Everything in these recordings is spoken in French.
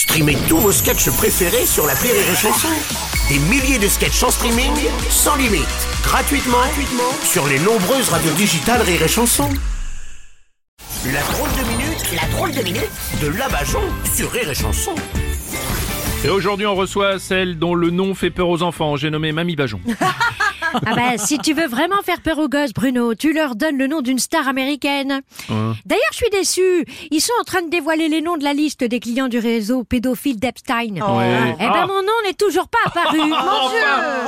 Streamez tous vos sketchs préférés sur la Rire et Chanson. Des milliers de sketchs en streaming, sans limite, gratuitement, gratuitement sur les nombreuses radios digitales Rire et Chanson. La drôle de minute, la drôle de minute de Labajon sur Rire et Chanson. Et aujourd'hui, on reçoit celle dont le nom fait peur aux enfants. J'ai nommé Mamie Bajon. Ah bah, si tu veux vraiment faire peur aux gosses, Bruno, tu leur donnes le nom d'une star américaine. D'ailleurs, je suis déçu. Ils sont en train de dévoiler les noms de la liste des clients du réseau pédophile d'Epstein. Ouais. Eh ben, Ah. mon nom n'est toujours pas apparu. Mon Dieu.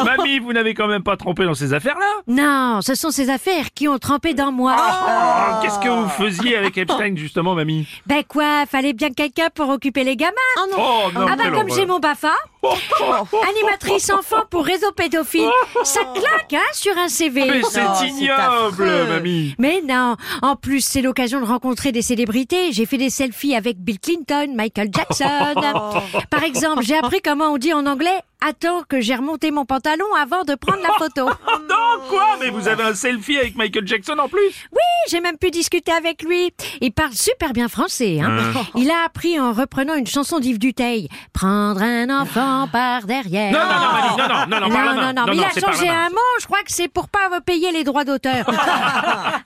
Enfin, Mamie, vous n'avez quand même pas trompé dans ces affaires-là Non, ce sont ces affaires qui ont trempé dans moi. Ah, Qu'est-ce que vous faisiez avec Epstein, justement, Mamie Ben quoi, fallait bien quelqu'un pour occuper les gamins. Oh non, Ah bah comme j'ai mon BAFA, animatrice enfant pour réseau pédophile, ça claque hein, sur un CV. Mais c'est ignoble. Mamie Mais non, en plus c'est l'occasion de rencontrer des célébrités. J'ai fait des selfies avec Bill Clinton, Michael Jackson. Par exemple, j'ai appris comment on dit en anglais Attends que j'ai remonté mon pantalon avant de prendre la photo. Non, quoi Mais vous avez un selfie avec Michael Jackson en plus Oui, j'ai même pu discuter avec lui. Il parle super bien français. Hein. Il a appris en reprenant une chanson d'Yves Duteil. Prendre un enfant par derrière. Non, non, non, non, non, non, non, non, non, non, mais il a changé un mot, je crois que c'est pour pas payer les droits d'auteur.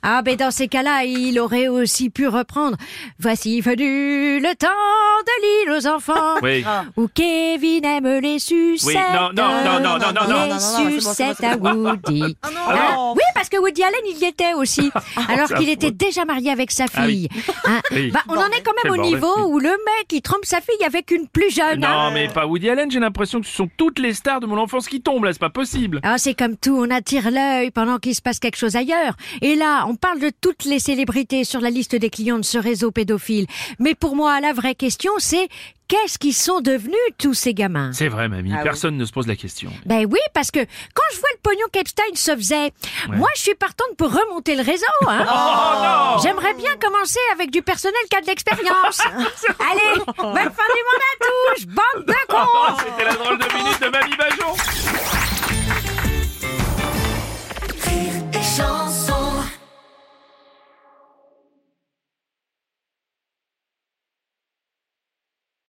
ah, ben dans ces cas-là, il aurait aussi pu reprendre Voici venu le temps de l'île aux enfants. Oui. Où Kevin aime les sucettes. Oui, non, non, non, non, non, non, non. Les Non, non, non, c'est bon, sucettes bon, à c'est Woody. non. Hein oui, parce que Woody Allen, il y était aussi. Alors qu'il était déjà marié avec sa Ah oui. fille. Hein Oui. bah, on en est quand même au niveau oui. où le mec, il trompe sa fille avec une plus jeune. hein. Non, mais pas Woody Allen, j'ai l'impression que ce sont toutes les stars de mon enfance qui tombent là, c'est pas possible. Ah, c'est comme tout, on attire l'œil pendant qu'il se passe quelque chose ailleurs. Et là, on parle de toutes les célébrités sur la liste des clients de ce réseau pédophile. Mais pour moi, la vraie question, c'est qu'est-ce qu'ils sont devenus tous ces gamins? C'est vrai, mamie. Ah Personne ne se pose la question. Ben oui, parce que quand je vois le pognon qu'Epstein se faisait, moi je suis partante pour remonter le réseau. Hein. Oh, J'aimerais bien commencer avec du personnel qui a de l'expérience. Allez, bonne fin du monde à tous, bande de cons C'était la drôle de minute de Mamie